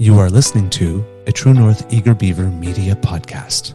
You are listening to a True North Eager Beaver Media Podcast.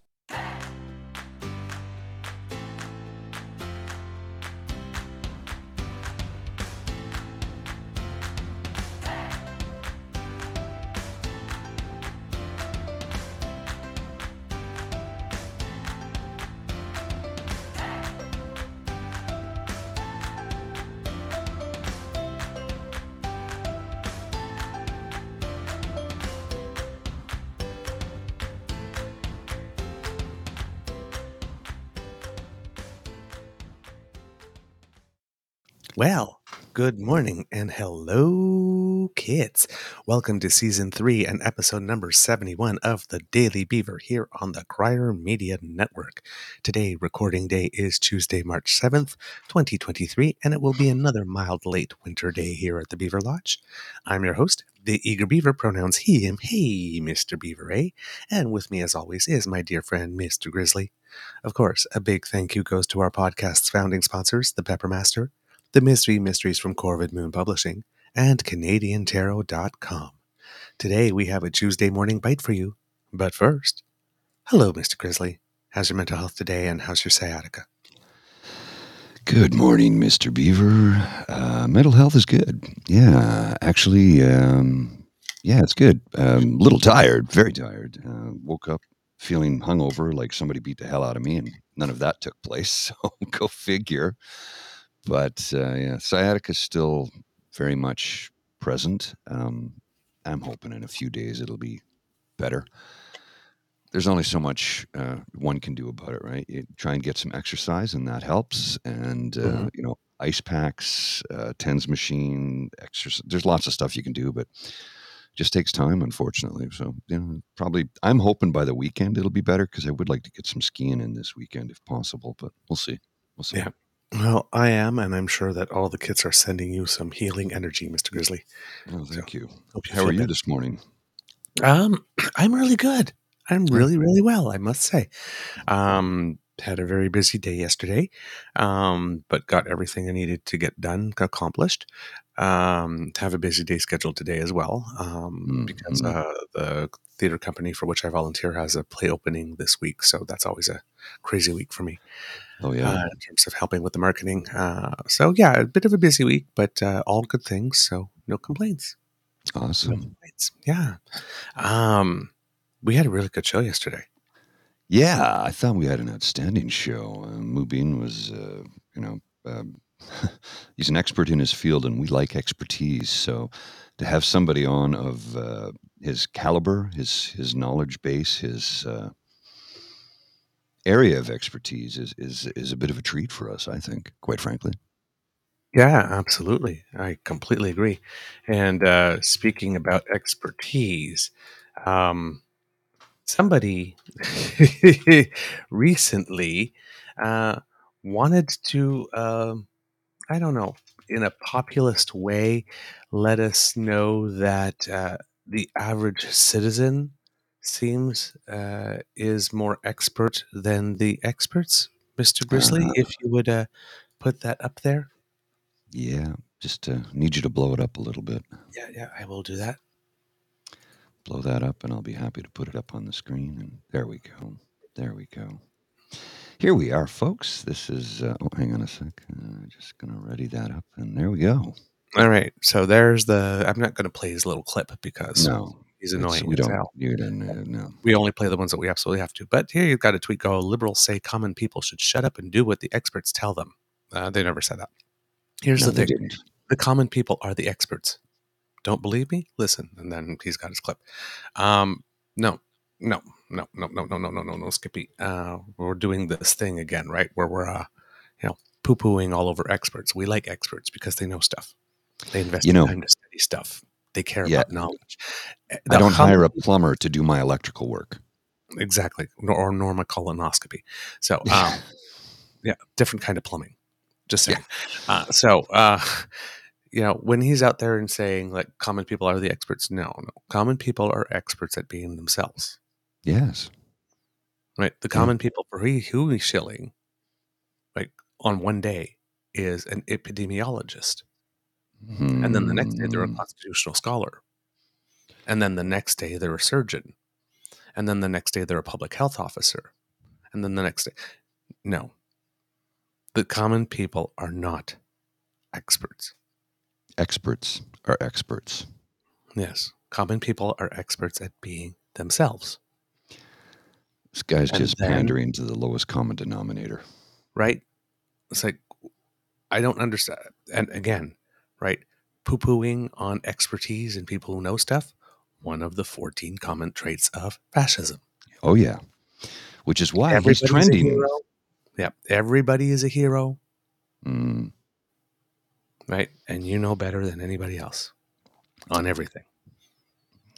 Well, good morning and hello, Kits. Welcome to season three and episode number 71 of the Daily Beaver here on the Crier Media Network. Today, recording day is Tuesday, March 7th, 2023, and it will be another mild late winter day here at the Beaver Lodge. I'm your host, the Eager Beaver, pronouns he, him, hey, Mr. Beaver, eh? And with me, as always, is my dear friend, Mr. Grizzly. Of course, a big thank you goes to our podcast's founding sponsors, the Peppermaster, the Miss V Mysteries from Corvid Moon Publishing, and CanadianTarot.com. Today we have a Tuesday morning bite for you. But first, hello, Mr. Grizzly. How's your mental health today, and how's your sciatica? Good morning, Mr. Beaver. Uh, mental health is good. Yeah, actually, um, yeah, it's good. A um, little tired, very tired. Uh, woke up feeling hungover, like somebody beat the hell out of me, and none of that took place. So go figure. But uh, yeah, sciatica is still very much present. Um, I'm hoping in a few days it'll be better. There's only so much uh, one can do about it, right? You try and get some exercise, and that helps. And uh, Mhm. you know, ice packs, uh, TENS machine, exercise. There's lots of stuff you can do, but just takes time, unfortunately. So, you know, probably I'm hoping by the weekend it'll be better because I would like to get some skiing in this weekend if possible. But we'll see. We'll see. Yeah. Well, I am, and I'm sure that all the Kits are sending you some healing energy, Mr. Grizzly. Oh, thank you. Hope you How are you better. this morning? Um, I'm really good. I'm really, really well, I must say. Um, had a very busy day yesterday, um, but got everything I needed to get done, accomplished. Um, to have a busy day scheduled today as well, um, because Mhm. uh, the theater company for which I volunteer has a play opening this week, so that's always a crazy week for me Oh yeah. uh, in terms of helping with the marketing. Uh, so yeah, a bit of a busy week, but uh, all good things. So no complaints. No awesome. complaints. Yeah. Um, we had a really good show yesterday. Yeah, I thought we had an outstanding show. Uh, Mubin was, uh, you know, um, he's an expert in his field, and we like expertise. So to have somebody on of uh, his caliber, his his knowledge base, his uh, area of expertise is is is a bit of a treat for us. I think, quite frankly. Yeah, absolutely. I completely agree. And uh, speaking about expertise, um, somebody recently uh, wanted to, um, I don't know, in a populist way, let us know that uh, the average citizen seems uh, is more expert than the experts, Mister Grizzly. Uh-huh. If you would uh, put that up there. Yeah, just uh, need you to blow it up a little bit. Yeah, yeah, I will do that. Blow that up, and I'll be happy to put it up on the screen. And there we go. There we go. Here we are, folks. This is. Uh, oh, hang on a sec. Uh, just gonna ready that up, and there we go. All right, so there's the. I'm not going to play his little clip because No, he's annoying we don't. You don't. Uh, no. We only play the ones that we absolutely have to. But here you've got a tweet go liberals say common people should shut up and do what the experts tell them. Uh, they never said that. Here's no, the thing the common people are the experts. Don't believe me? Listen. And then he's got his clip. Um, no, no, no, no, no, no, no, no, no, no, Skippy. Uh, we're doing this thing again, right? Where we're, uh, you know, poo pooing all over experts. We like experts because they know stuff. They invest You know- time to study stuff. They care Yeah. about knowledge. Uh, I don't common hire a plumber to do my electrical work. exactly nor, or norma colonoscopy so um yeah different kind of plumbing just saying uh, so uh you know when he's out there and saying like common people are the experts no no common people are experts at being themselves Yes. right the Yeah. common people for he, who he's shilling like on one day is an epidemiologist and then the next day they're a Hmm. constitutional scholar. And then the next day they're a surgeon. And then the next day they're a public health officer. And then the next day no. The common people are not experts. Experts are experts. yes. Common people are experts at being themselves. This guy's And just then- pandering to the lowest common denominator. right? It's like i don't understand and again right poo-pooing on expertise and people who know stuff one of the 14 common traits of fascism Oh yeah, which is why he's Everybody's a trending. Yeah, everybody is a hero, Mm, right? And you know better than anybody else on everything.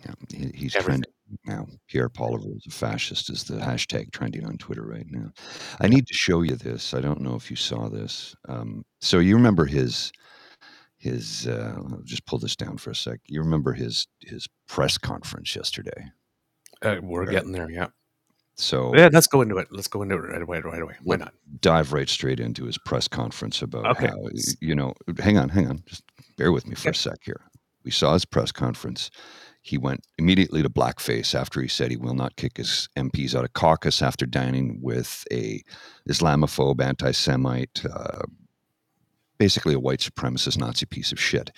yeah, he, he's Everything. trending now. Pierre Poilievre is a fascist is the hashtag trending on Twitter right now. I need to show you this. I don't know if you saw this. Um, so you remember his his uh, I'll just pull this down for a sec. You remember his his press conference yesterday. Uh, we're Right. getting there, yeah. So Yeah, let's go into it. Let's go into it right away, right away. Why not? dive right straight into his press conference about Okay. how you know hang on hang on just bear with me for Yep. a sec here we saw his press conference he went immediately to blackface after he said he will not kick his mps out of caucus after dining with a islamophobe anti-semite uh, basically a white supremacist nazi piece of shit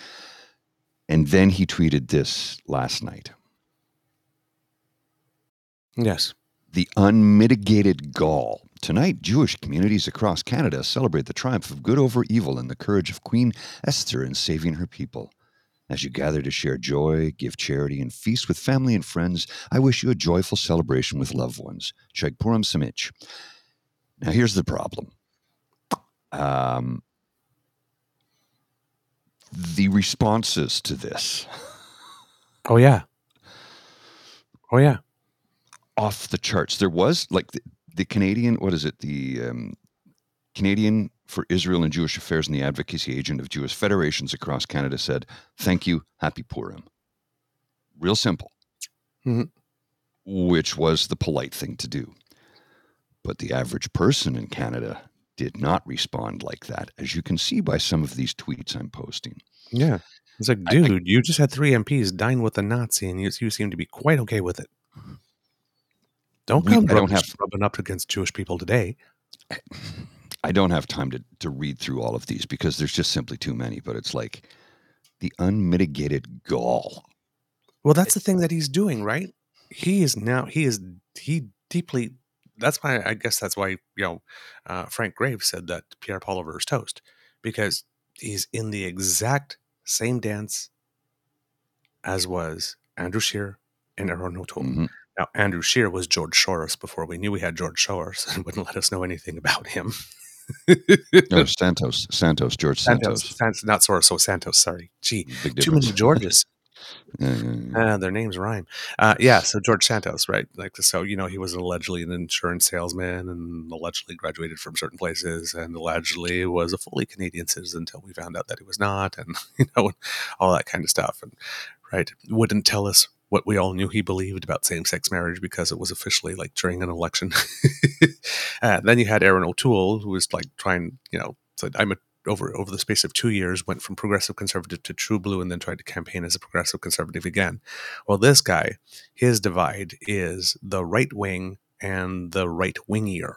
and then he tweeted this last night Yes. the unmitigated gall. Tonight, Jewish communities across Canada celebrate the triumph of good over evil and the courage of Queen Esther in saving her people. As you gather to share joy, give charity, and feast with family and friends, I wish you a joyful celebration with loved ones. Chag Purim Sameach. Now, here's the problem. Um, the responses to this Oh yeah. Oh yeah. off the charts. There was like the, the Canadian, what is it? The um, Canadian for Israel and Jewish Affairs and the advocacy agent of Jewish federations across Canada said, "Thank you, Happy Purim." Real simple, Mhm. which was the polite thing to do. But the average person in Canada did not respond like that, as you can see by some of these tweets I'm posting. Yeah. It's like, I- I- dude, you just had three MPs dine with a Nazi, and you, you seem to be quite okay with it. Don't We- come I don't have- rubbing up against Jewish people today. I don't have time to, to read through all of these because there's just simply too many, but it's like the unmitigated gall. Well, that's the thing that he's doing, right? He is now he is he deeply. That's why I guess that's why you know uh, Frank Graves said that Pierre Poilievre is toast because he's in the exact same dance as was Andrew Scheer and Erin O'Toole. Mhm. Now, Andrew Scheer was George Soros before we knew we had George Soros and wouldn't let us know anything about him. No, Santos, Santos, George Santos. Santos, Santos, not Soros, so Santos. Sorry, gee, too many. Georges. Yeah, yeah. Uh, their names rhyme. Uh, yeah, so George Santos, right? Like, so you know, he was allegedly an insurance salesman and allegedly graduated from certain places and allegedly was a fully Canadian citizen until we found out that he was not, and you know, all that kind of stuff. And right, wouldn't tell us what we all knew he believed about same-sex marriage because it was officially like during an election. uh, then you had Erin O'Toole, who was like trying, you know, said I'm a over over the space of two years went from progressive conservative to true blue and then tried to campaign as a progressive conservative again. Well, this guy, his divide is the right wing and the right wingier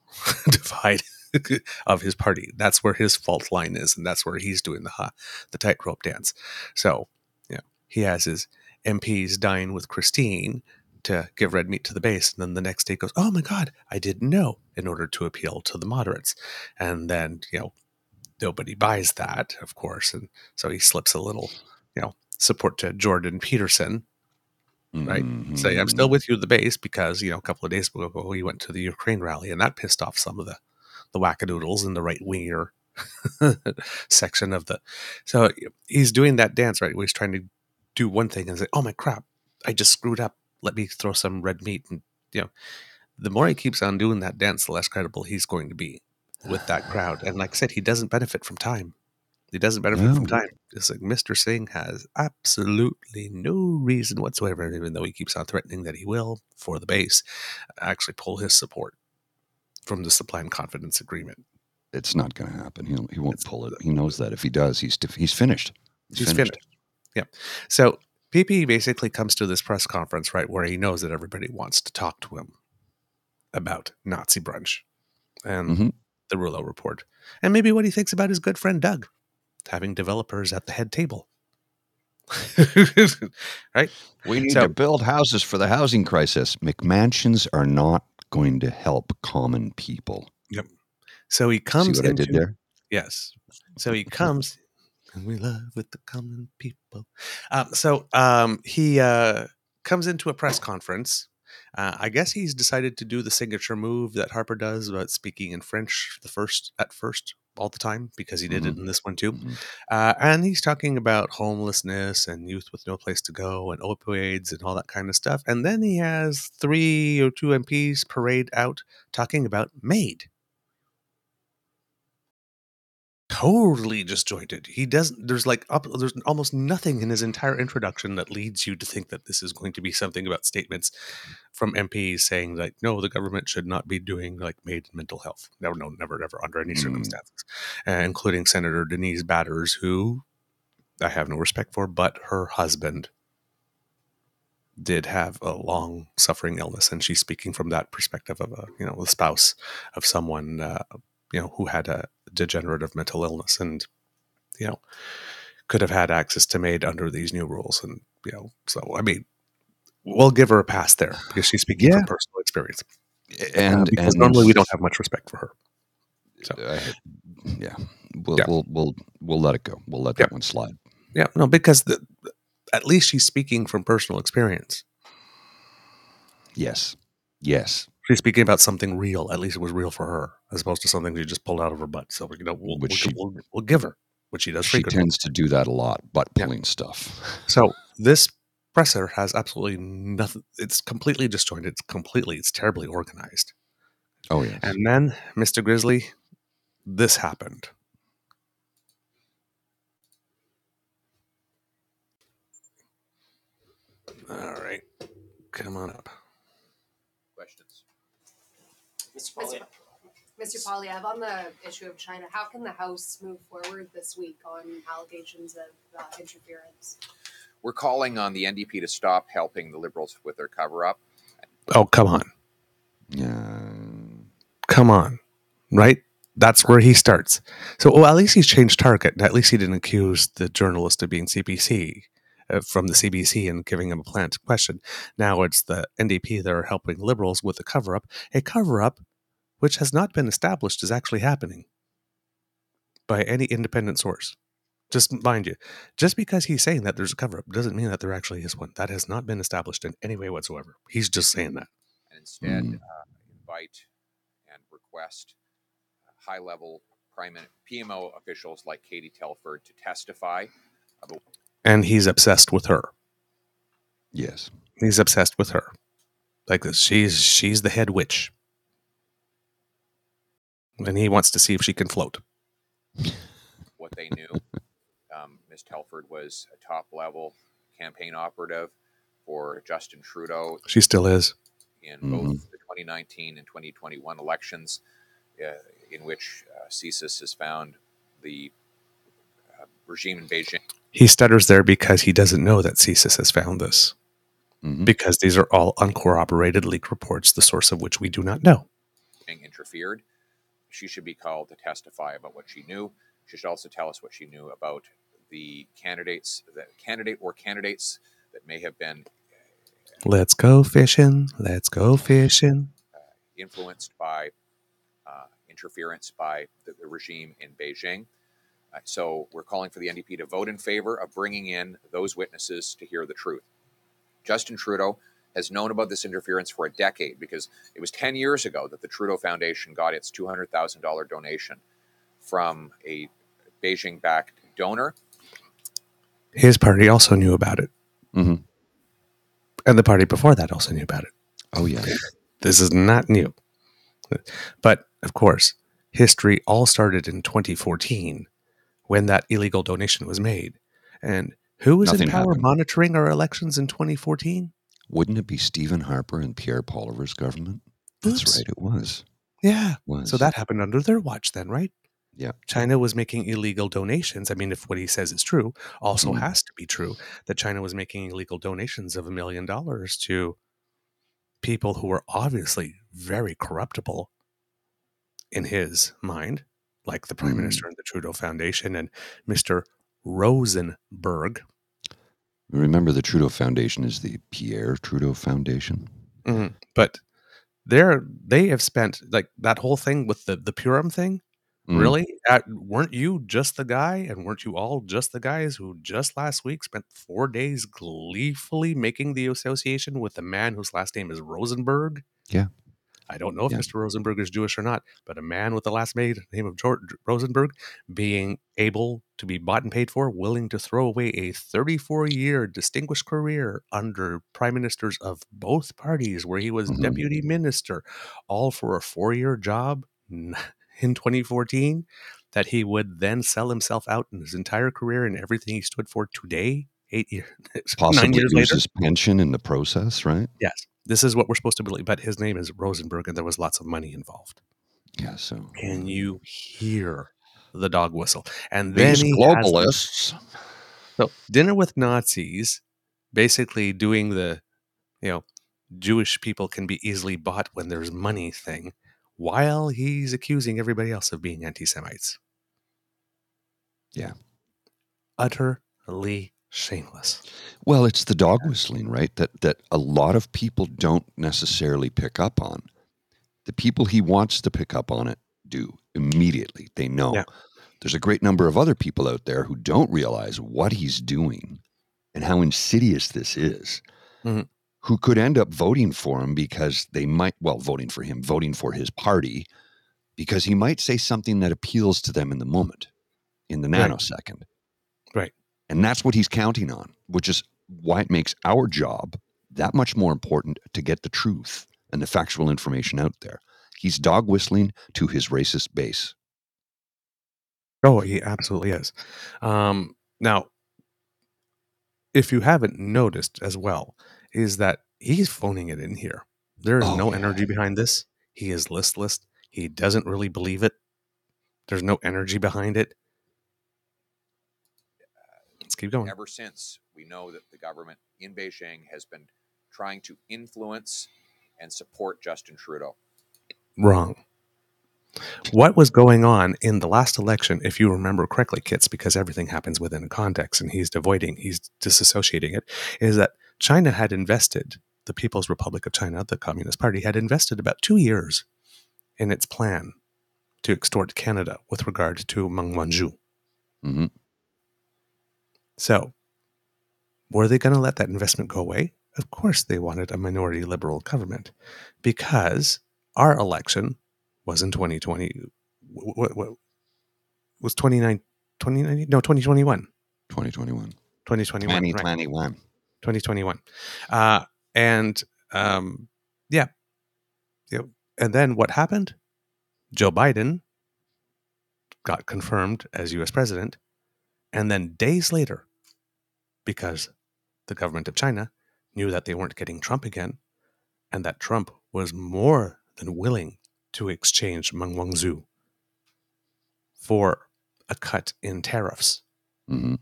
divide of his party. That's where his fault line is, and that's where he's doing the the tightrope dance. So, yeah, he has his MPs dying with Christine to give red meat to the base, and then the next day goes, "Oh my God, I didn't know," in order to appeal to the moderates, and then you know nobody buys that, of course, and so he slips a little, you know, support to Jordan Peterson, right? Mm-hmm. Say I'm still with you at the base because you know a couple of days ago he went to the Ukraine rally and that pissed off some of the the wackadoodles in the right winger section of the. So he's doing that dance right. Where he's trying to do one thing and say, "Oh my crap, I just screwed up. Let me throw some red meat." And you know, the more he keeps on doing that dance, the less credible he's going to be with that crowd. And like I said, he doesn't benefit from time. He doesn't benefit no. from time. It's like Mr. Singh has absolutely no reason whatsoever, even though he keeps on threatening that he will for the base, actually pull his support from the supply and confidence agreement. It's not going to happen. He'll, he won't it's, pull it. He knows that if he does, he's he's finished. He's, he's finished. finished. Yeah. So PP basically comes to this press conference right where he knows that everybody wants to talk to him about Nazi brunch and mm-hmm. The Rouleau report, and maybe what he thinks about his good friend Doug having developers at the head table. right? We need so, to build houses for the housing crisis. McMansions are not going to help common people. Yep. So he comes. See what into, I did there? Yes. So he comes, and we love with the common people. Um, so um, he uh, comes into a press conference. Uh, I guess he's decided to do the signature move that Harper does about speaking in French the first at first all the time because he did mm-hmm. it in this one too. Mm-hmm. Uh, and he's talking about homelessness and youth with no place to go and opioids and all that kind of stuff. And then he has three or two MPs parade out talking about MAID totally disjointed. He doesn't. There's like up. There's almost nothing in his entire introduction that leads you to think that this is going to be something about statements from MPs saying that no, the government should not be doing like MAID mental health. No, no, never, never under any mm. circumstances, uh, including Senator Denise Batters, who I have no respect for, but her husband did have a long suffering illness and she's speaking from that perspective of a you know the spouse of someone uh, you know who had a degenerative mental illness and you know could have had access to MAID under these new rules and you know so i mean we'll give her a pass there because she's speaking yeah. from personal experience. And uh, because and normally we don't have much respect for her. So. Uh, yeah we'll, yeah. we'll we'll we'll let it go. We'll let that yeah. one slide. Yeah no because the, at least she's speaking from personal experience. Yes. Yes she's speaking about something real. At least it was real for her, as opposed to something she just pulled out of her butt. So you know, we'll, we'll, she, we'll, we'll give her, which she does. She frequently. tends to do that a lot, butt pulling yeah. stuff. So this presser has absolutely nothing. It's completely disjointed. It's completely. It's terribly organized. Oh yeah. And then, Mister Grizzly, this happened. All right, come on up. Mr. Poilievre. Mr. Poilievre, on the issue of China, how can the House move forward this week on allegations of uh, interference? We're calling on the NDP to stop helping the Liberals with their cover up. Oh, come on. Yeah. Come on. Right? That's where he starts. So, well, at least he's changed target. At least he didn't accuse the journalist of being CBC uh, from the CBC and giving him a plant question. Now it's the NDP that are helping liberals with the cover up. A cover up which has not been established is actually happening by any independent source. Just mind you, just because he's saying that there's a cover up doesn't mean that there actually is one. That has not been established in any way whatsoever. He's just saying that. And instead, mm. uh, invite and request high level PMO officials like Katie Telford to testify about and he's obsessed with her. Yes, he's obsessed with her. Like this, she's she's the head witch, and he wants to see if she can float. What they knew, um, Miss Telford was a top level campaign operative for Justin Trudeau She still is. in both the 2019 and 2021 elections, uh, in which uh, CSIS has found the uh, regime in Beijing He stutters there because he doesn't know that CSIS has found this. Mhm. Because these are all uncorroborated leaked reports, the source of which we do not know. interfered. She should be called to testify about what she knew. She should also tell us what she knew about the candidates, the candidate or candidates that may have been Let's go fishing. Let's go fishing. influenced by uh, interference by the, the regime in Beijing. Uh, so we're calling for the NDP to vote in favor of bringing in those witnesses to hear the truth. Justin Trudeau has known about this interference for a decade because it was 10 years ago that the Trudeau Foundation got its $200,000 donation from a Beijing backed donor. His party also knew about it. Mhm. And the party before that also knew about it. Oh yeah. This is not new. But of course, history all started in 2014 when that illegal donation was made. And who was Nothing in power happened. monitoring our elections in 2014? Wouldn't it be Stephen Harper and Pierre Poilievre's government? That's right. It was. Yeah. was. So that happened under their watch then, right? Yeah. China was making illegal donations. I mean, if what he says is true, also Mhm. has to be true that China was making illegal donations of a million dollars to people who were obviously very corruptible in his mind, like the Prime Mhm. Minister and the Trudeau Foundation and Mr. Rosenberg. Remember, the Trudeau Foundation is the Pierre Trudeau Foundation. But they're they have spent like that whole thing with the the Purim thing. Mhm. Really? Uh, weren't you just the guy, and weren't you all just the guys who just last week spent four days gleefully making the association with the man whose last name is Rosenberg? Yeah. I don't know if Yeah. Mr. Rosenberg is Jewish or not, but a man with the last name of George Rosenberg being able to be bought and paid for, willing to throw away a 34 year distinguished career under prime ministers of both parties, where he was Mhm. deputy minister, all for a four year job in 2014, that he would then sell himself out in his entire career and everything he stood for today, eight years, Possibly nine years lose later. his pension in the process, right? Yes, this is what we're supposed to believe. But his name is Rosenberg, and there was lots of money involved. Yeah. So Can you hear the dog whistle? And then these globalists? so dinner with Nazis, basically doing the, you know, Jewish people can be easily bought when there's money thing, while he's accusing everybody else of being anti-Semites. Yeah. utterly shameless. Well, it's the dog whistling, right? That that a lot of people don't necessarily pick up on. The people he wants to pick up on it do immediately. They know. Yeah. There's a great number of other people out there who don't realize what he's doing and how insidious this is. Mhm. Who could end up voting for him because they might, well, voting for him, voting for his party, because he might say something that appeals to them in the moment, in the Right. nanosecond. And that's what he's counting on, which is why it makes our job that much more important to get the truth and the factual information out there. He's dog whistling to his racist base. Oh, he absolutely is. Um, now, if you haven't noticed as well, is that he's phoning it in here. There is Oh, no yeah. energy behind this. He is listless. He doesn't really believe it. There's no energy behind it. Let's keep going. ever since we know that the government in Beijing has been trying to influence and support Justin Trudeau. Wrong. What was going on in the last election, if you remember correctly, Kits, because everything happens within a context and he's avoiding, he's disassociating it, is that China had invested, the People's Republic of China, the Communist Party, had invested about two years in its plan to extort Canada with regard to Meng Wanzhou. hmm So, were they going to let that investment go away? Of course, they wanted a minority liberal government because our election was in 2020. What, what was 29, 2019? No, 2021. 2021. 2021. right. 2021. 2021. Uh, and um, yeah. yeah. And then what happened? Joe Biden got confirmed as US president. And then days later, because the government of China knew that they weren't getting Trump again, and that Trump was more than willing to exchange Meng Wanzhou for a cut in tariffs. hmm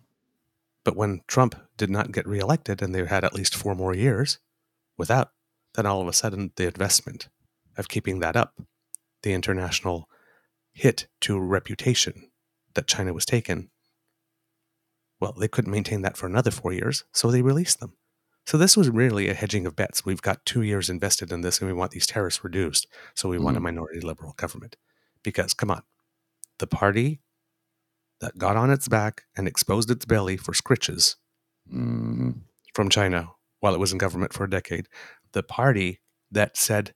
But when Trump did not get reelected and they had at least four more years without, then all of a sudden the investment of keeping that up, the international hit to reputation that China was taken, well, they couldn't maintain that for another four years, so they released them. So this was really a hedging of bets. We've got two years invested in this and we want these tariffs reduced. So we want a minority liberal government. Because, come on, the party that got on its back and exposed its belly for scritches hmm from China while it was in government for a decade, the party that said,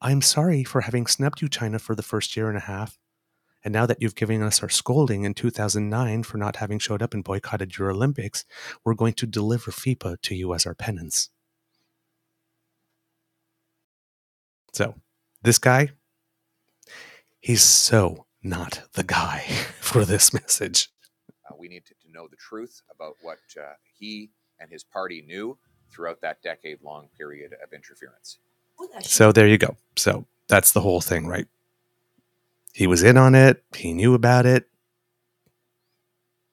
I'm sorry for having snubbed you, China, for the first year and a half. And now that you've given us our scolding in 2009 for not having showed up and boycotted your Olympics, we're going to deliver FIPA to you as our penance. So, this guy, he's so not the guy for this message. Uh, we need to, to know the truth about what uh, he and his party knew throughout that decade long period of interference. So there you go. So that's the whole thing, right? He was in on it. He knew about it.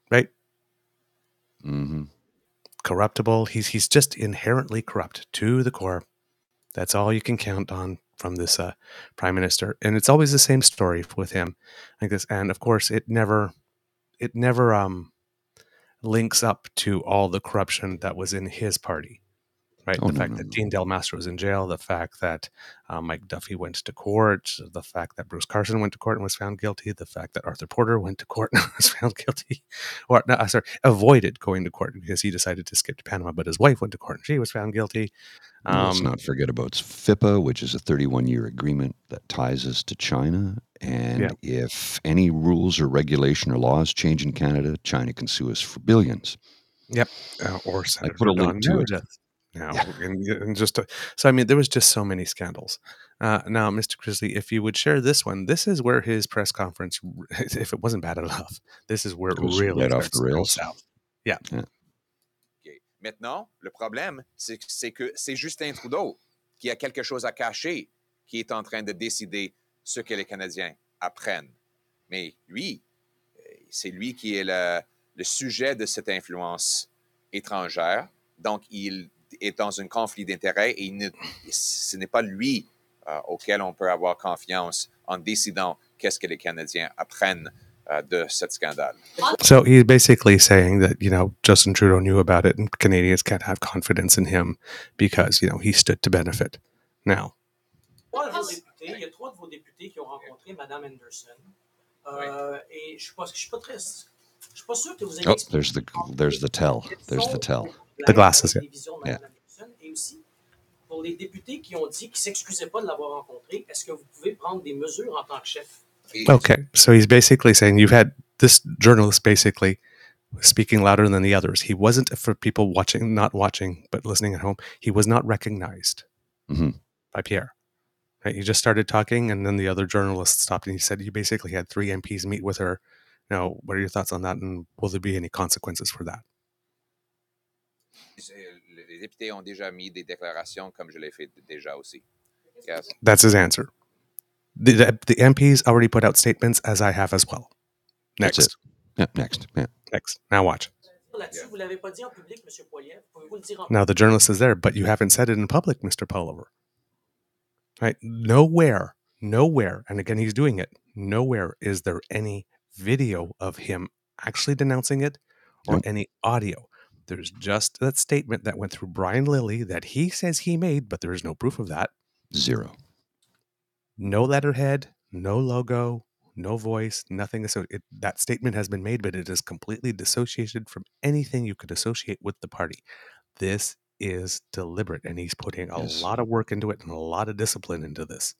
Right? hmm Corruptible. He's he's just inherently corrupt to the core. That's all you can count on from this uh, prime minister, and it's always the same story with him. Like this, and of course, it never, it never um, links up to all the corruption that was in his party. Right, Oh, the no, fact no, that no. Dean Del Mastro was in jail, the fact that uh, Mike Duffy went to court, the fact that Bruce Carson went to court and was found guilty, the fact that Arthur Porter went to court and was found guilty, or no, uh, sorry, avoided going to court because he decided to skip to Panama, but his wife went to court and she was found guilty. Let's Um, not forget about FIPA, which is a 31 year agreement that ties us to China. And Yeah. if any rules or regulation or laws change in Canada, China can sue us for billions. uh, or Senator put a link Don to it. Now, and, and just to, so I mean, there was just so many scandals. Uh, now, Mr. Grizzly, if you would share this one, this is where his press conference, if it wasn't bad enough, this is where it really right off the rails. south. OK. Maintenant, le problème, c'est c'est que c'est Justin Trudeau qui a quelque chose à cacher, qui est en train de décider ce que les Canadiens apprennent. Mais lui, c'est lui qui est le, le sujet de cette influence étrangère. Donc, il est dans un conflit d'intérêts et il ne- ce n'est pas lui euh, auquel on peut avoir confiance en décidant qu'est-ce que les Canadiens apprennent euh, de ce scandale. So he's basically saying that, you know, Justin Trudeau knew about it and Canadians can't have confidence in him because, you know, he stood to benefit. Now, Trois de vos députés, il y a trois de vos députés qui ont rencontré Mme Anderson. Euh, Et je suis pas, je suis pas très. Je suis pas sûr que vous ayez Oh, there's the there's the tell. There's the tell. The glasses, yeah. télévision de Mme Anderson. Et aussi, pour les députés qui ont dit qu'ils ne s'excusaient pas de l'avoir rencontré, est-ce que vous pouvez prendre des mesures en tant que chef? Okay, so he's basically saying you've had this journalist basically speaking louder than the others. He wasn't for people watching, not watching, but listening at home. He was not recognized Mhm. by Pierre. Right? He just started talking, and then the other journalist stopped, and he said you basically had three MPs meet with her. Now, what are your thoughts on that, and will there be any consequences for that? Les députés ont déjà mis des déclarations comme je l'ai fait déjà aussi. Yes. That's his answer. The, the, the MPs already put out statements, as I have as well. Next, Yeah, next. Yeah. next. Now watch. Là-dessus, vous ne l'avez pas dit en public, M. Poilievre. Pouvez-vous le dire en Now the journalist is there, but you haven't said it in public, Mr. Pullover. Right? Nowhere, nowhere, and again he's doing it. Nowhere is there any video of him actually denouncing it or Nope. any audio. There's mm-hmm. just that statement that went through Brian Lilley that he says he made, but there is no proof of that. Zero. No letterhead, no logo, no voice, nothing. So it, that statement has been made, but it is completely dissociated from anything you could associate with the party. This is deliberate, and he's putting a Yes. lot of work into it and a lot of discipline into this.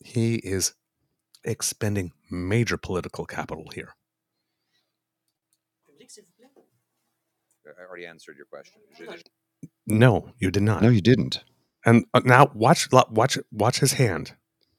He is expending major political capital here. public, s'il vous plaît? I already answered your question. No, you did not. No, you didn't. And uh, now watch, watch, watch his hand.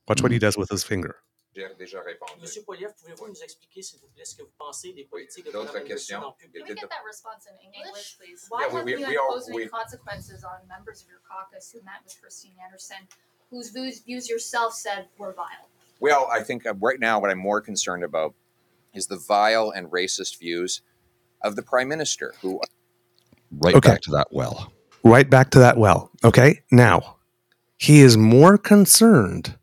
Watch what he does with his finger. J'ai déjà répondu. Monsieur Poilievre, pouvez-vous nous expliquer, s'il vous plaît, ce que vous pensez des politiques de d'autres Mme questions? Can we get that response in English? English, please. Why Yeah, we- have we- you we imposed any consequences on members of your caucus who met with Christine Anderson, whose views, views yourself said were vile? Well, I think uh, right now what I'm more concerned about is the vile and racist views of the prime minister, who Right Okay. back to that well. Right back to that well. Okay. Now, he is more concerned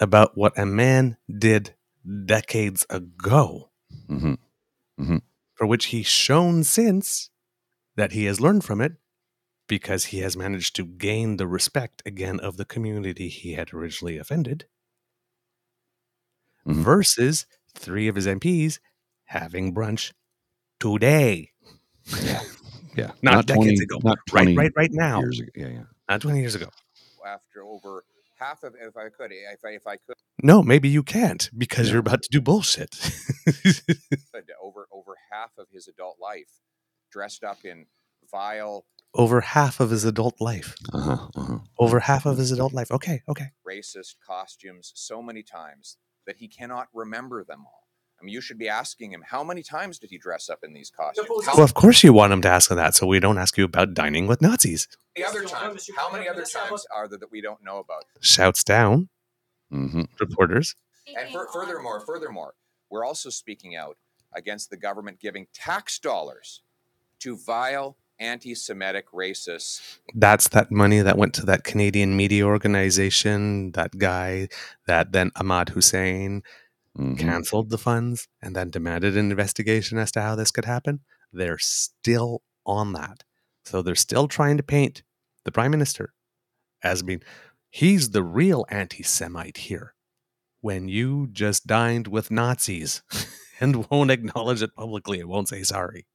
about what a man did decades ago, hmm for which he's shown since that he has learned from it because he has managed to gain the respect again of the community he had originally offended, Mhm. versus three of his MPs having brunch today. Yeah. Yeah. Not decades ago. Not Right, 20 right, right now. years ago. Yeah, yeah. Not 20 years ago. after over half of, if I could, if I, if I could, No, maybe you can't because you're about to do bullshit. over over half of his adult life, dressed up in vile, Over half of his adult life. Uh huh. Uh huh. Over half of his adult life. Okay, okay. racist costumes so many times that he cannot remember them all. I mean, you should be asking him how many times did he dress up in these costumes? How Well, of course you want him to ask that so we don't ask you about dining with Nazis. many other times? How many other let's have a- times are there that we don't know about? Shouts down, hmm reporters. And Speaking fur on- furthermore, furthermore, we're also speaking out against the government giving tax dollars to vile anti-Semitic racists. That's that money that went to that Canadian media organization, that guy that then Ahmed Hussen hmm canceled the funds and then demanded an investigation as to how this could happen. They're still on that. So they're still trying to paint the prime minister as being he's the real anti-Semite here. When you just dined with Nazis and won't acknowledge it publicly and won't say sorry.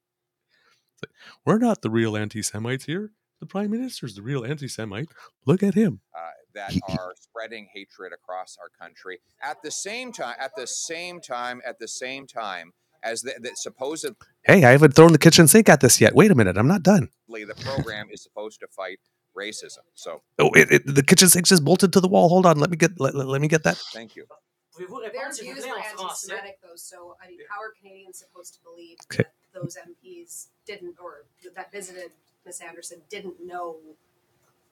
It's like, We're not the real anti-Semites here. The prime minister's the real anti-Semite. Look at him. uh, that He- he- are spreading hatred across our country at the same time at the same time at the same time as the, the supposedly Hey, I haven't thrown the kitchen sink at this yet. Wait a minute, I'm not done. the program is supposed to fight racism so Oh, it, it, the kitchen sink's just bolted to the wall. Hold on, let me get let, let- let me get that. thank you Pouvez-vous Their répondre, s'il vous views plaît, were anti-Semitic, though. So, I mean, how are Canadians supposed to believe Okay. that those MPs didn't, or that visited Miss Anderson didn't know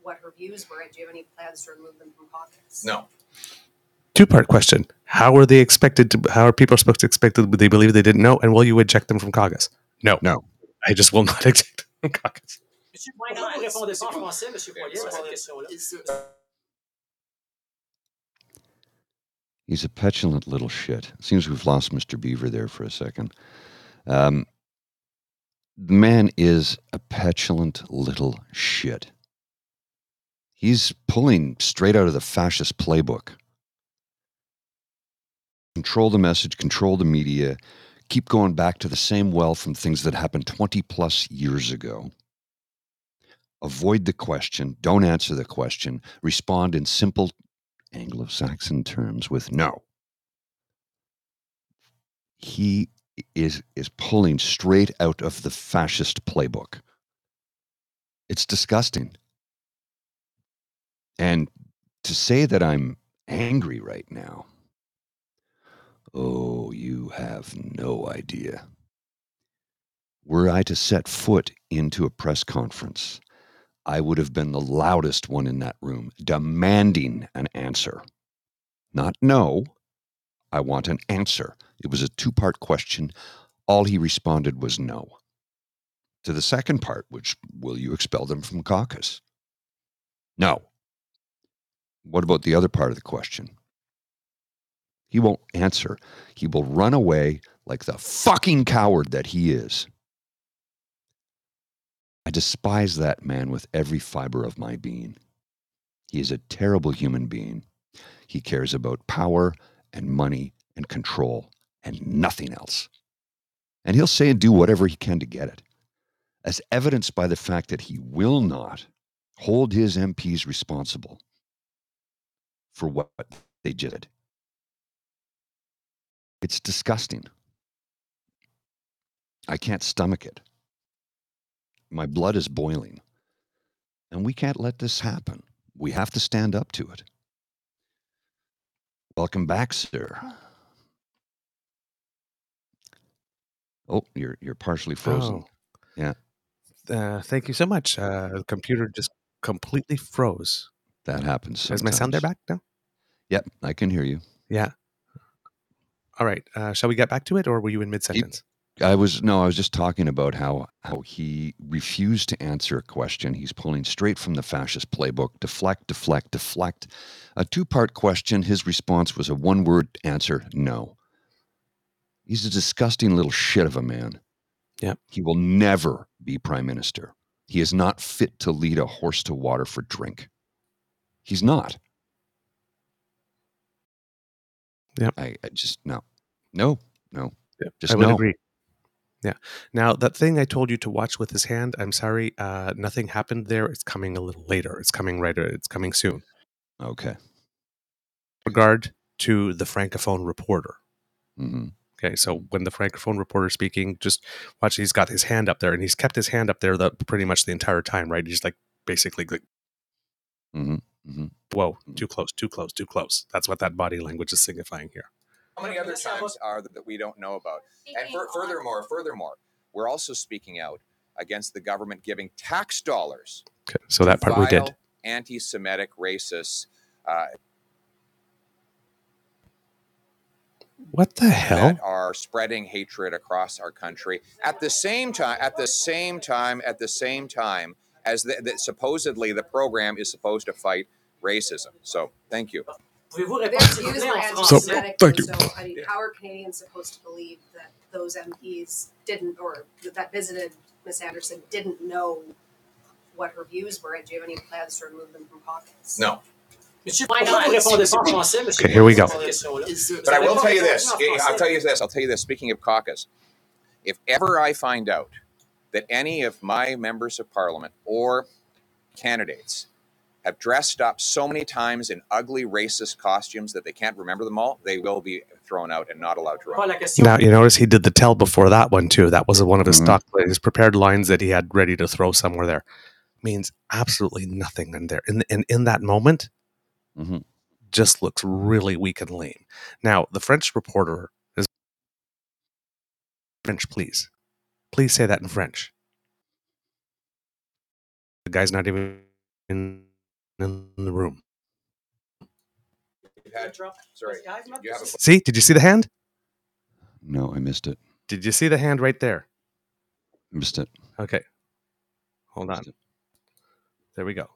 what her views were? And do you have any plans to remove them from caucus? no Two part question: How are they expected to? How are people supposed to expect that they believe they didn't know? And will you eject them from caucus? No, No. I just will not eject them from caucus. Monsieur, Why pourquoi not? vous répondez pas en français, Monsieur Yeah, Poilievre, à cette ouais. question-là? He's a petulant little shit. Seems we've lost Mr. Beaver there for a second. Um, the man is a petulant little shit. He's pulling straight out of the fascist playbook. Control the message, control the media, keep going back to the same well from things that happened 20 plus years ago. Avoid the question, don't answer the question, respond in simple Anglo Saxon terms with no. He is, is pulling straight out of the fascist playbook. It's disgusting. And to say that I'm angry right now, oh, you have no idea. Were I to set foot into a press conference, I would have been the loudest one in that room, demanding an answer. Not no, I want an answer. It was a two part question. All he responded was no. To the second part, which will you expel them from caucus? No. What about the other part of the question? He won't answer. He will run away like the fucking coward that he is. I despise that man with every fiber of my being. He is a terrible human being. He cares about power and money and control and nothing else. And he'll say and do whatever he can to get it, as evidenced by the fact that he will not hold his MPs responsible for what they did. It's disgusting. I can't stomach it. My blood is boiling. And we can't let this happen. We have to stand up to it. Welcome back, sir. Oh, you're you're partially frozen. Oh. Yeah. Uh, thank you so much. Uh, the computer just completely froze. That happens. Is my sound there back now? Yep, I can hear you. Yeah. All right. Uh, shall we get back to it, or were you in mid sentence? I was no, I was just talking about how how he refused to answer a question. He's pulling straight from the fascist playbook. Deflect, deflect, deflect. A two-part question. His response was a one-word answer, no. He's a disgusting little shit of a man. Yep. He will never be prime minister. He is not fit to lead a horse to water for drink. He's not. Yeah. I, I just no. No, no. Yeah, Just I would no. agree. Yeah. Now that thing I told you to watch with his hand, I'm sorry, uh, nothing happened there. It's coming a little later. It's coming right. It's coming soon. Okay. Regard to the francophone reporter. hmm Okay, so when the francophone reporter speaking, just watch. He's got his hand up there, and he's kept his hand up there the pretty much the entire time. Right? He's like basically like, hmm hmm "Whoa, too close, too close, too close." That's what that body language is signifying here. How many other times are that we don't know about? And fur furthermore, furthermore, we're also speaking out against the government giving tax dollars Okay, so that part we did. anti-Semitic, racist uh, What the hell? that are spreading hatred across our country. At the same time, at the same time, at the same time as the, that supposedly the program is supposed to fight racism. So, thank you. Pouvez-vous Their répondre, s'il vous views plaît, were en So- thank you. so I mean, how are Canadians supposed to believe that those MPs didn't, or that visited Miss Anderson didn't know what her views were, and do you have any plans to remove them from caucus? No. Monsieur, Why not? vous répondez pas en français, monsieur? Okay, here we go. But I will tell you this. pas répondu en I'll tell you this. I'll tell you this. Speaking of caucus, if ever I find out that any of my members of parliament or candidates have dressed up so many times in ugly racist costumes that they can't remember them all, they will be thrown out and not allowed to run. Now you notice he did the tell before that one too. That was one of his Mhm. stock his prepared lines that he had ready to throw somewhere there. Means absolutely nothing in there. In in, in that moment, hmm just looks really weak and lame. Now the French reporter is French, please. Please say that in French. The guy's not even in, in the room. Had- sorry, a See? Did you see the hand? No, I missed it. Did you see the hand right there? Missed it. Okay. Hold on. There we go.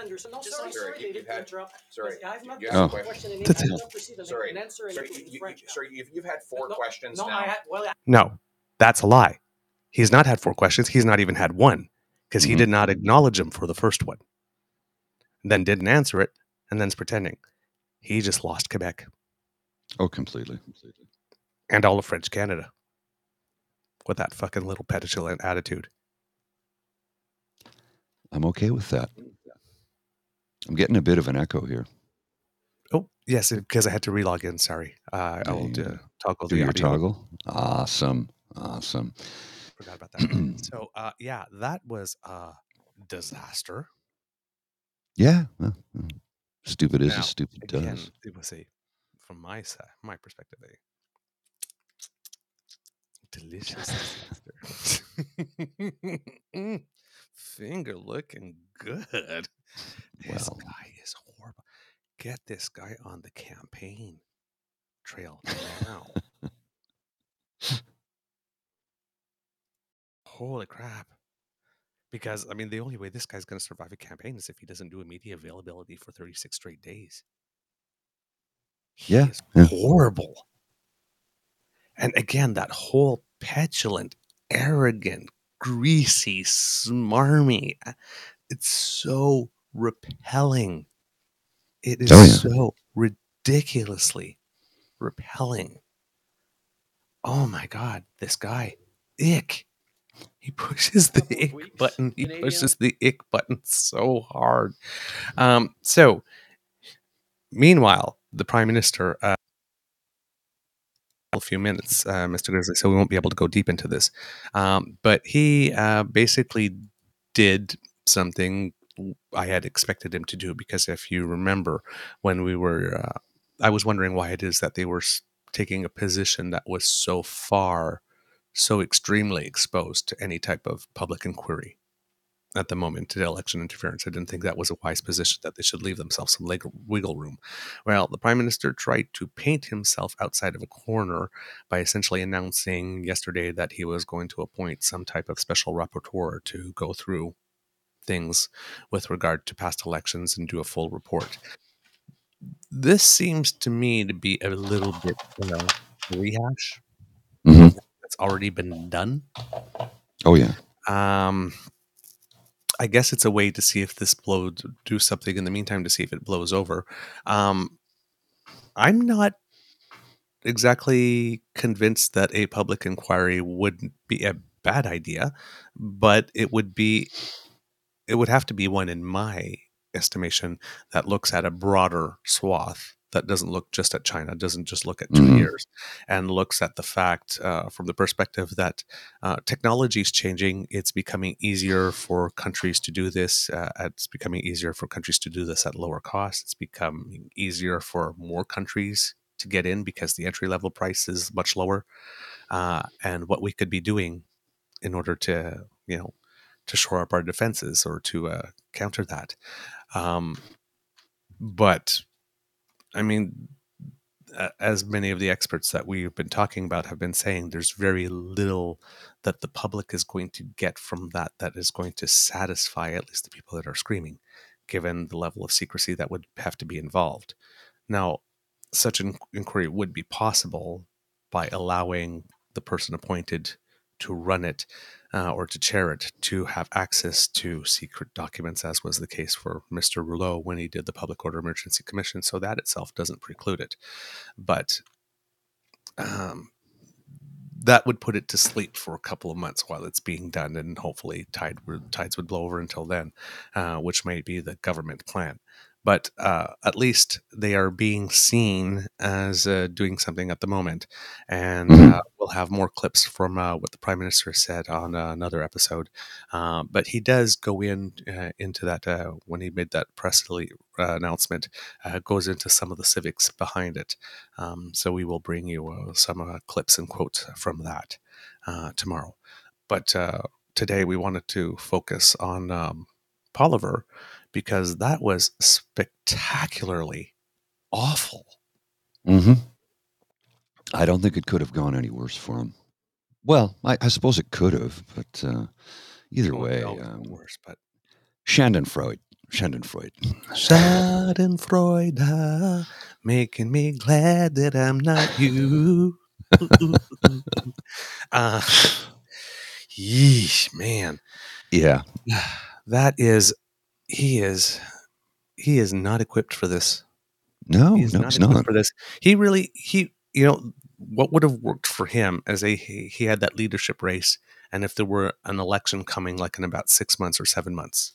Anderson, no, Just sorry, like- sorry, Sorry, you- David, you've had- interrupt. sorry, I have not you have a asked question. question in That's English. I don't proceed with Sorry, an answer in sorry, in you, you, French now. sorry you've, you've had four No, questions No, now. I had, well, I- No, that's a lie. He's not had four questions. He's not even had one because he Mhm. did not acknowledge him for the first one, then didn't answer it, and then's pretending. He just lost Quebec Oh, completely. completely. and all of French Canada with that fucking little petulant attitude. I'm okay with that. I'm getting a bit of an echo here. Oh, yes, because I had to relog in. Sorry. Uh, I'll Yeah. uh, toggle Do the your audio. toggle. Awesome. Awesome. Forgot about that. so, uh, yeah, that was a disaster. Yeah. well, stupid is Now, as stupid Again, does. it was a, from my side, my perspective, a delicious disaster. Finger looking good. This Well. guy is horrible. Get this guy on the campaign trail now. Holy crap. Because, I mean, the only way this guy's going to survive a campaign is if he doesn't do a media availability for 36 straight days. He Yeah, yeah. horrible. And again, that whole petulant, arrogant, greasy, smarmy, it's so repelling. It is Oh, yeah. so ridiculously repelling. Oh my God, this guy, ick. He pushes the ick weeks, button. He Canadian. pushes the ick button so hard. Um, so, meanwhile, the prime minister, uh, a few minutes, uh, Mr. Grizzly, so we won't be able to go deep into this. Um, but he uh, basically did something I had expected him to do because if you remember when we were uh, I was wondering why it is that they were taking a position that was so far, so extremely exposed to any type of public inquiry at the moment to election interference. I didn't think that was a wise position, that they should leave themselves some leg- wiggle room. Well, the prime minister tried to paint himself outside of a corner by essentially announcing yesterday that he was going to appoint some type of special rapporteur to go through things with regard to past elections and do a full report. This seems to me to be a little bit, you know, rehash hmm that's already been done. Oh yeah. Um, I guess it's a way to see if this blows, do something in the meantime to see if it blows over. Um, I'm not exactly convinced that a public inquiry would be a bad idea, but it would be, it would have to be one in my estimation that looks at a broader swath that doesn't look just at China, doesn't just look at 2 Mhm. years, and looks at the fact uh, from the perspective that uh, technology is changing. It's becoming easier for countries to do this. Uh, it's becoming easier for countries to do this at lower cost. It's becoming easier for more countries to get in because the entry level price is much lower. Uh, and what we could be doing in order to, you know, to shore up our defenses or to uh, counter that. Um, but I mean, as many of the experts that we've been talking about have been saying, there's very little that the public is going to get from that that is going to satisfy at least the people that are screaming, given the level of secrecy that would have to be involved. Now, such an inquiry would be possible by allowing the person appointed to run it uh, or to chair it to have access to secret documents, as was the case for Mr. Rouleau when he did the Public Order Emergency Commission. So that itself doesn't preclude it. But um, that would put it to sleep for a couple of months while it's being done, and hopefully tide tides would blow over until then, uh, which might be the government plan. But uh, at least they are being seen as uh, doing something at the moment, and Mhm. uh, we'll have more clips from uh, what the prime minister said on uh, another episode. Uh, but he does go in uh, into that uh, when he made that press release, uh, announcement, uh, goes into some of the civics behind it. Um, so we will bring you uh, some uh, clips and quotes from that uh, tomorrow. But uh, today we wanted to focus on um, Poilievre because that was spectacularly awful. hmm I don't think it could have gone any worse for him. Well, I, I suppose it could have, but uh, either Oh, way, no, it's um, worse. But Schadenfreude. Schadenfreude. Schadenfreude, making me glad that I'm not you. Uh, yeesh, man. Yeah. That is, he is, he is not equipped for this. No, He's no, not equipped not. for this. He really, he, you know, what would have worked for him as a he, he had that leadership race, and if there were an election coming, like in about six months or seven months,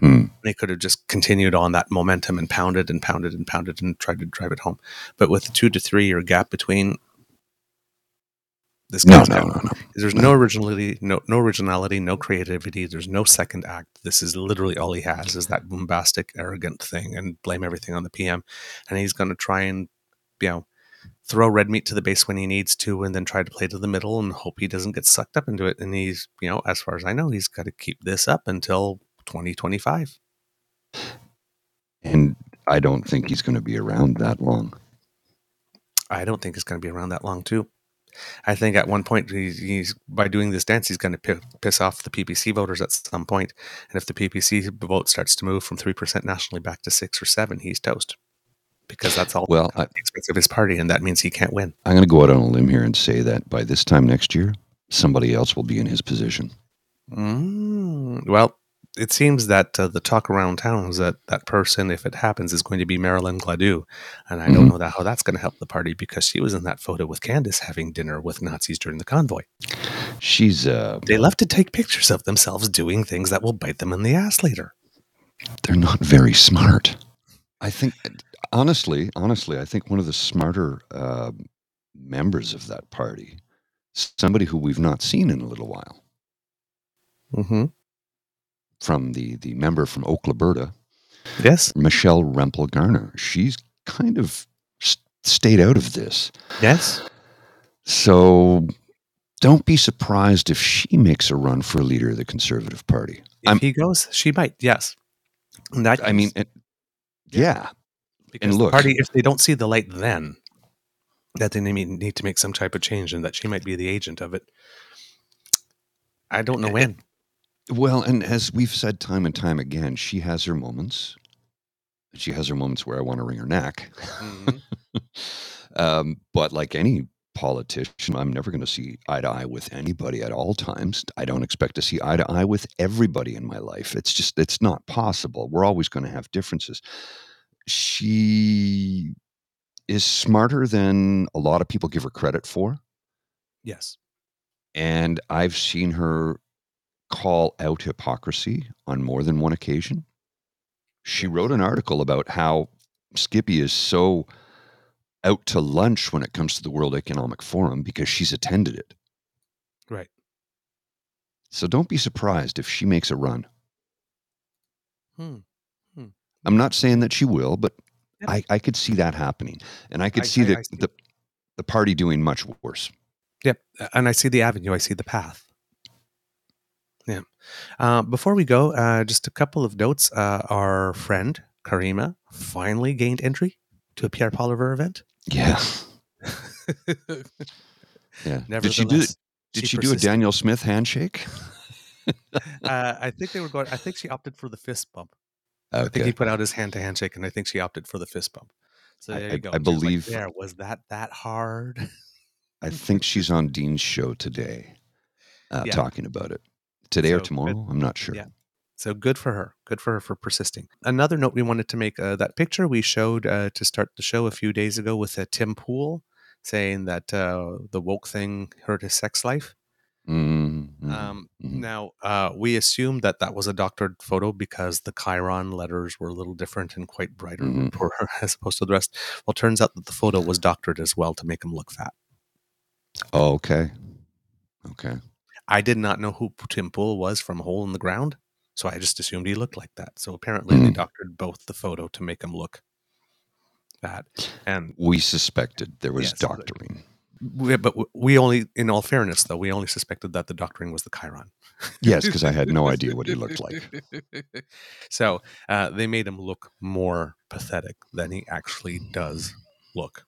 Hmm. they could have just continued on that momentum and pounded and pounded and pounded and tried to drive it home. But with the two to three year gap between, this No, no, no, no. There's no originality, no no originality, no creativity. There's no second act. This is literally all he has is that bombastic, arrogant thing, and blame everything on the PM. And he's going to try and, you know, throw red meat to the base when he needs to, and then try to play to the middle and hope he doesn't get sucked up into it. And he's, you know, as far as I know, he's got to keep this up until 2025. And I don't think he's going to be around that long. I don't think he's going to be around that long, too. I think at one point he's, he's by doing this dance, he's going to pi- piss off the PPC voters at some point, and if the PPC vote starts to move from three percent nationally back to six or seven, he's toast because that's all Well, at the expense of his party, and that means he can't win. I'm going to go out on a limb here and say that by this time next year, somebody else will be in his position. Mm, well, it seems that uh, the talk around town is that that person, if it happens, is going to be Marilyn Gladu, and I don't Mhm. know that how that's going to help the party because she was in that photo with Candice having dinner with Nazis during the convoy. She's uh, They love to take pictures of themselves doing things that will bite them in the ass later. they're not very smart. I think, honestly, honestly, I think one of the smarter uh, members of that party, somebody who we've not seen in a little while, Mm-hmm. From the the member from Oak, Alberta, Yes. Michelle Rempel Garner. She's kind of s- stayed out of this. Yes. So don't be surprised if she makes a run for leader of the Conservative Party. If I'm- he goes, she might. Yes. That I mean, it, yeah, because look- the party, if they don't see the light, then that they need need to make some type of change, and that she might be the agent of it. I don't know Eh, when. Well, and as we've said time and time again, she has her moments. She has her moments where I want to wring her neck. Mhm. um, but like any politician, I'm never going to see eye to eye with anybody at all times. I don't expect to see eye to eye with everybody in my life. It's just, it's not possible. We're always going to have differences. She is smarter than a lot of people give her credit for. Yes. And I've seen her call out hypocrisy on more than one occasion. She wrote an article about how Skippy is so out to lunch when it comes to the World Economic Forum because she's attended it. Right. So don't be surprised if she makes a run. Hmm. hmm. I'm not saying that she will, but Yep. I, I could see that happening. And I could I- see I- the, I see the the party doing much worse. Yep. And I see the avenue. I see the path. Yeah. Uh, before we go, uh, just a couple of notes. Uh, our friend Caryma finally gained entry to a Pierre Poilievre event. Yeah. Yeah. Did she do did she, do a. Danielle Smith handshake? Uh, I think they were going. I think she opted for the fist bump. I think he put out his hand to handshake, and I think she opted for the fist bump. So I- there I- you go. I she was like, believe- there was that that hard. I think she's on Dean's show today, uh, Yeah. talking about it. Today or So, but- tomorrow? I'm not sure. yeah. So good for her. Good for her for persisting. Another note we wanted to make uh, that picture we showed uh, to start the show a few days ago with uh, Tim Pool saying that uh, the woke thing hurt his sex life. Mm, mm, Um, mhm. Now, uh, we assumed that that was a doctored photo because the chyron letters were a little different and quite brighter Mhm. for her as opposed to the rest. Well, turns out that the photo was doctored as well to make him look fat. Oh, okay. Okay. I did not know who Tim Pool was from Hole in the Ground, so I just assumed he looked like that. So apparently, they Mm. doctored both the photo to make him look that. and We suspected there was Yes, doctoring. we, but we only, in all fairness, though, we only suspected that the doctoring was the chyron. Yes, because I had no idea what he looked like. so uh, they made him look more pathetic than he actually does look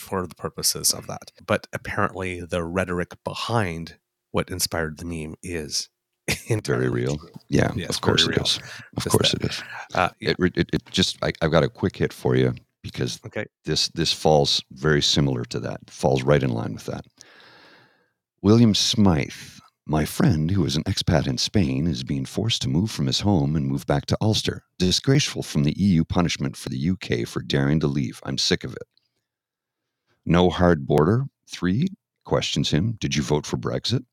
for the purposes of that. But apparently, the rhetoric behind what inspired the meme is Very real. Yeah, of course it is. Of Just course that. it is. Uh, yeah, It, it, it just, I, I've got a quick hit for you because okay. this this falls very similar to that. Falls right in line with that. William Smythe, my friend who is an expat in Spain, is being forced to move from his home and move back to Ulster. Disgraceful from the EU punishment for the UK for daring to leave. I'm sick of it. No hard border. Three questions him. Did you vote for Brexit?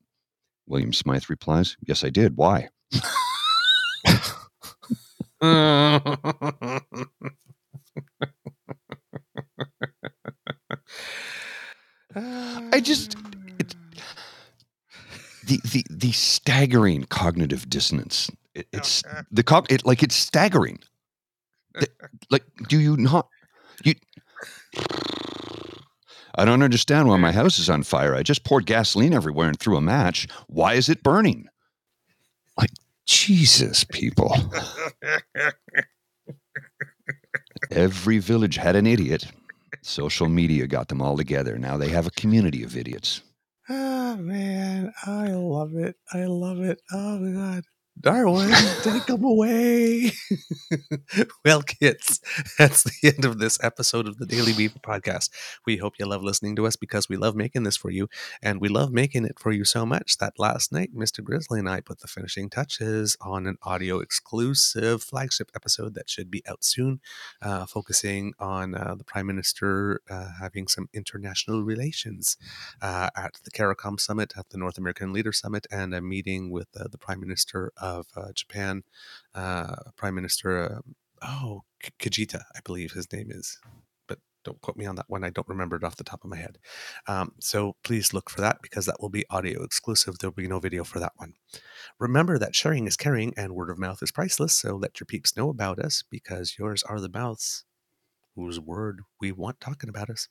William Smythe replies, Yes, I did. Why? I just it, the the the staggering cognitive dissonance. It, it's the cog. It like it's staggering. The- like, do you not? You. I don't understand why my house is on fire. I just poured gasoline everywhere and threw a match. Why is it burning? Like Jesus, people. Every village had an idiot. Social media got them all together. Now they have a community of idiots. Oh man, I love it. I love it. Oh my god. Darwin, take them away. well, kids, that's the end of this episode of the Daily Beaver podcast. We hope you love listening to us because we love making this for you. And we love making it for you so much that last night, Mr. Grizzly and I put the finishing touches on an audio exclusive flagship episode that should be out soon, uh, focusing on uh, the Prime Minister uh, having some international relations uh, at the CARICOM summit, at the North American Leader Summit, and a meeting with uh, the Prime Minister of uh, Japan, uh, Prime Minister, um oh, Kajita, I believe his name is. But don't quote me on that one. I don't remember it off the top of my head. Um, so please look for that because that will be audio exclusive. There will be no video for that one. Remember that sharing is caring and word of mouth is priceless. So let your peeps know about us because yours are the mouths whose word we want talking about us.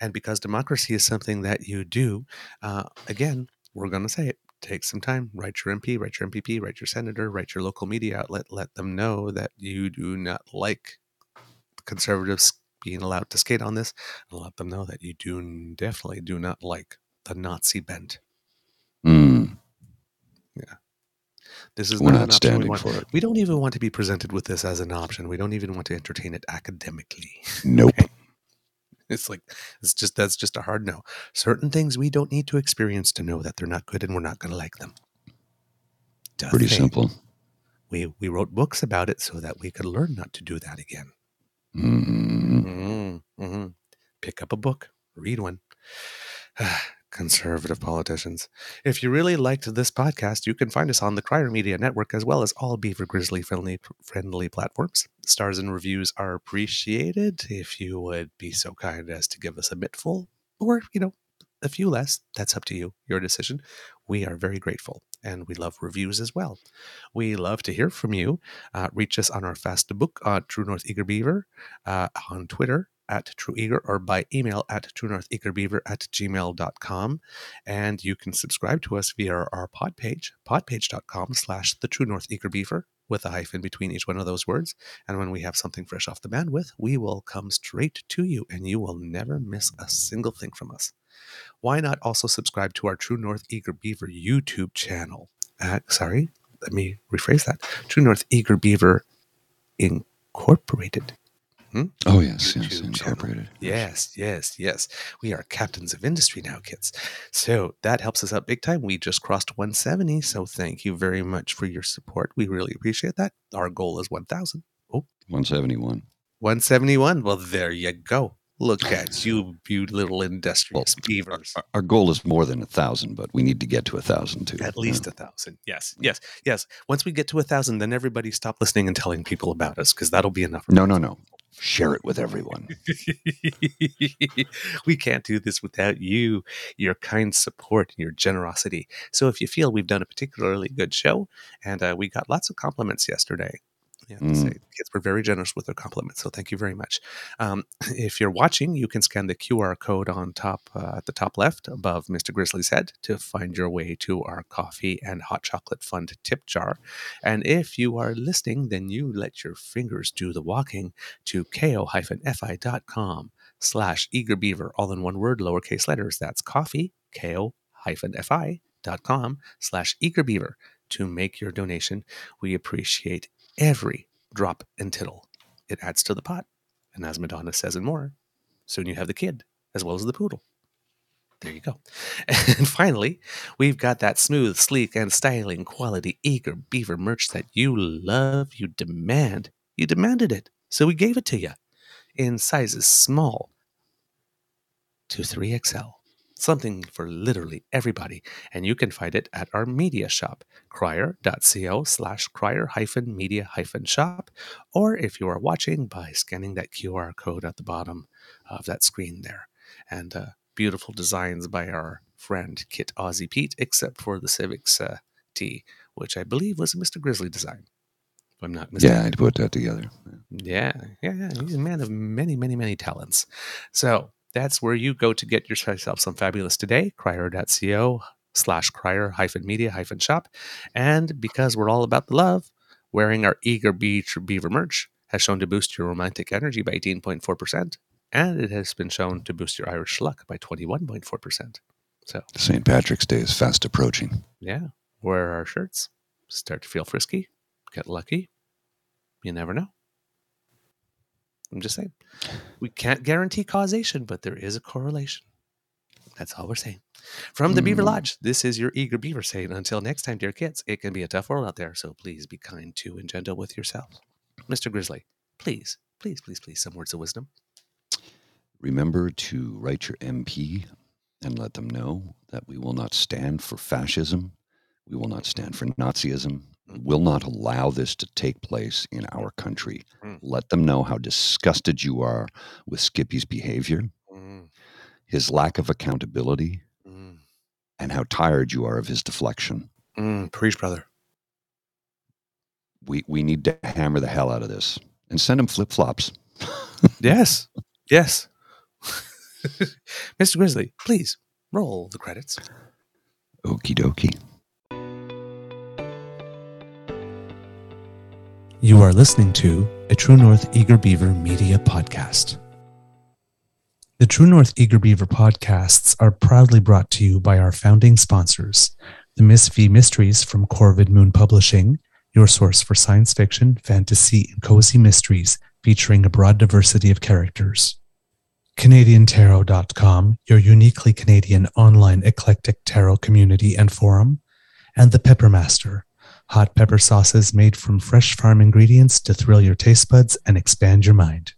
And because democracy is something that you do, uh, again, we're going to say it. Take some time, write your MP, write your MPP, write your senator, write your local media outlet, let them know that you do not like conservatives being allowed to skate on this, and let them know that you do definitely do not like the Nazi bent. Mm, Yeah. This is we're not, not an option we standing for it. We don't even want to be presented with this as an option. We don't even want to entertain it academically. Nope. It's like it's just that's just a hard no. Certain things we don't need to experience to know that they're not good and we're not going to like them. Duh Pretty thing. simple. We we wrote books about it so that we could learn not to do that again. Mm, mm hmm Pick up a book, read one. Conservative politicians. If you really liked this podcast, you can find us on the Crier Media Network as well as all Beaver Grizzly friendly friendly platforms. Stars and reviews are appreciated. If you would be so kind as to give us a mitful, or you know, a few less, that's up to you. Your decision. We are very grateful, and we love reviews as well. We love to hear from you. Uh, reach us on our fast book uh, True North Eager Beaver uh, on Twitter at True Eager or by email at True North Eager Beaver at gmail.com. And you can subscribe to us via our pod page, podpage.com slash the True North Eager Beaver with a hyphen between each one of those words. And when we have something fresh off the bandwidth, we will come straight to you and you will never miss a single thing from us. Why not also subscribe to our True North Eager Beaver YouTube channel? At, sorry, let me rephrase that. True North Eager Beaver Incorporated. Hmm? oh yes, yes, YouTube channel. Yes, yes, yes. We are captains of industry now, kids. So that helps us out big time. We just crossed 170. So thank you very much for your support. We really appreciate that. Our goal is 1,000. Oh, One seventy one. 171. Well, there you go. Look at you, you little industrious beavers. Our, our goal is more than a thousand, but we need to get to a thousand too. At least a thousand. Yes, yes, yes. Once we get to a thousand, then everybody stop listening and telling people about us because that'll be enough. No, no, no. Share it with everyone. we can't do this without you, your kind support, and your generosity. So if you feel we've done a particularly good show, and uh, we got lots of compliments yesterday. Yeah, Mm. say, kids were very generous with their compliments, so thank you very much. Um, if you're watching, you can scan the QR code on top uh, at the top left above Mr. Grizzly's head to find your way to our coffee and hot chocolate fund tip jar. And if you are listening, then you let your fingers do the walking to ko-fi.com slash eagerbeaver, all in one word, lowercase letters. That's coffee, ko-fi.com slash eagerbeaver to make your donation. We appreciate every drop and tittle. It adds to the pot. And as Madonna says and more, soon you have the kid as well as the poodle. There you go. And finally, we've got that smooth, sleek, and styling quality Eager Beaver merch that you love, you demand. You demanded it, so we gave it to you in sizes small to 3XL. Something for literally everybody. And you can find it at our media shop, crier.co slash crier hyphen media hyphen shop. Or if you are watching by scanning that QR code at the bottom of that screen there. And uh, beautiful designs by our friend Kit Aussie Pete, except for the Civics uh, T, which I believe was a Mr. Grizzly design. If I'm not mistaken. Yeah, I'd put that together. Yeah, yeah, yeah. He's a man of many, many, many talents. So that's where you go to get yourself some fabulous today, crier.co slash crier hyphen media hyphen shop. And because we're all about the love, wearing our eager beach beaver merch has shown to boost your romantic energy by 18.4%. And it has been shown to boost your Irish luck by 21.4%. So, St. Patrick's Day is fast approaching. yeah, wear our shirts, start to feel frisky, get lucky. You never know. I'm just saying. We can't guarantee causation, but there is a correlation. That's all we're saying. From the Beaver Mm. Lodge, this is your eager beaver saying, until next time, dear kids, it can be a tough world out there, so please be kind to and gentle with yourselves. Mr. Grizzly, please, please, please, please, some words of wisdom. Remember to write your MP and let them know that we will not stand for fascism. We will not stand for Nazism. Will not allow this to take place in our country. Mm. Let them know how disgusted you are with Skippy's behavior, Mm, his lack of accountability, mm, and how tired you are of his deflection. mm, preach, brother. We, we need to hammer the hell out of this and send him flip flops. Yes. Yes. Mr. Grizzly, please roll the credits. Okie dokie. You are listening to a True North Eager Beaver media podcast. The True North Eager Beaver podcasts are proudly brought to you by our founding sponsors, the Miss V Mysteries from Corvid Moon Publishing, your source for science fiction, fantasy, and cozy mysteries featuring a broad diversity of characters. CanadianTarot.com, your uniquely Canadian online eclectic tarot community and forum, and The Peppermaster, hot pepper sauces made from fresh farm ingredients to thrill your taste buds and expand your mind.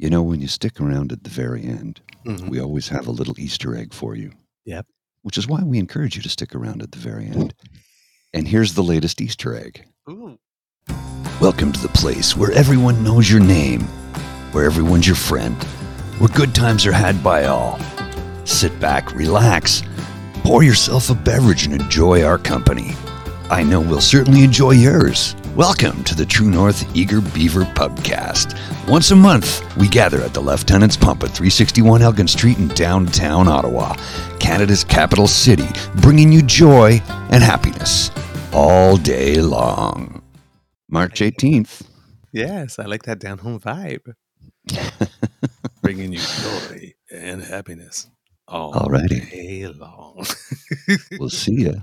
You know, when you stick around at the very end, Mhm. we always have a little Easter egg for you. Yep. Which is why we encourage you to stick around at the very end. And here's the latest Easter egg. Ooh. Welcome to the place where everyone knows your name, where everyone's your friend, where good times are had by all. Sit back, relax, pour yourself a beverage, and enjoy our company. I know we'll certainly enjoy yours. Welcome to the True North Eager Beaver Pubcast. Once a month, we gather at the Lieutenant's Pump at 361 Elgin Street in downtown Ottawa, Canada's capital city, bringing you joy and happiness all day long. March 18th. Yes, I like that down home vibe. Bringing you joy and happiness all Alrighty. day long. We'll see ya.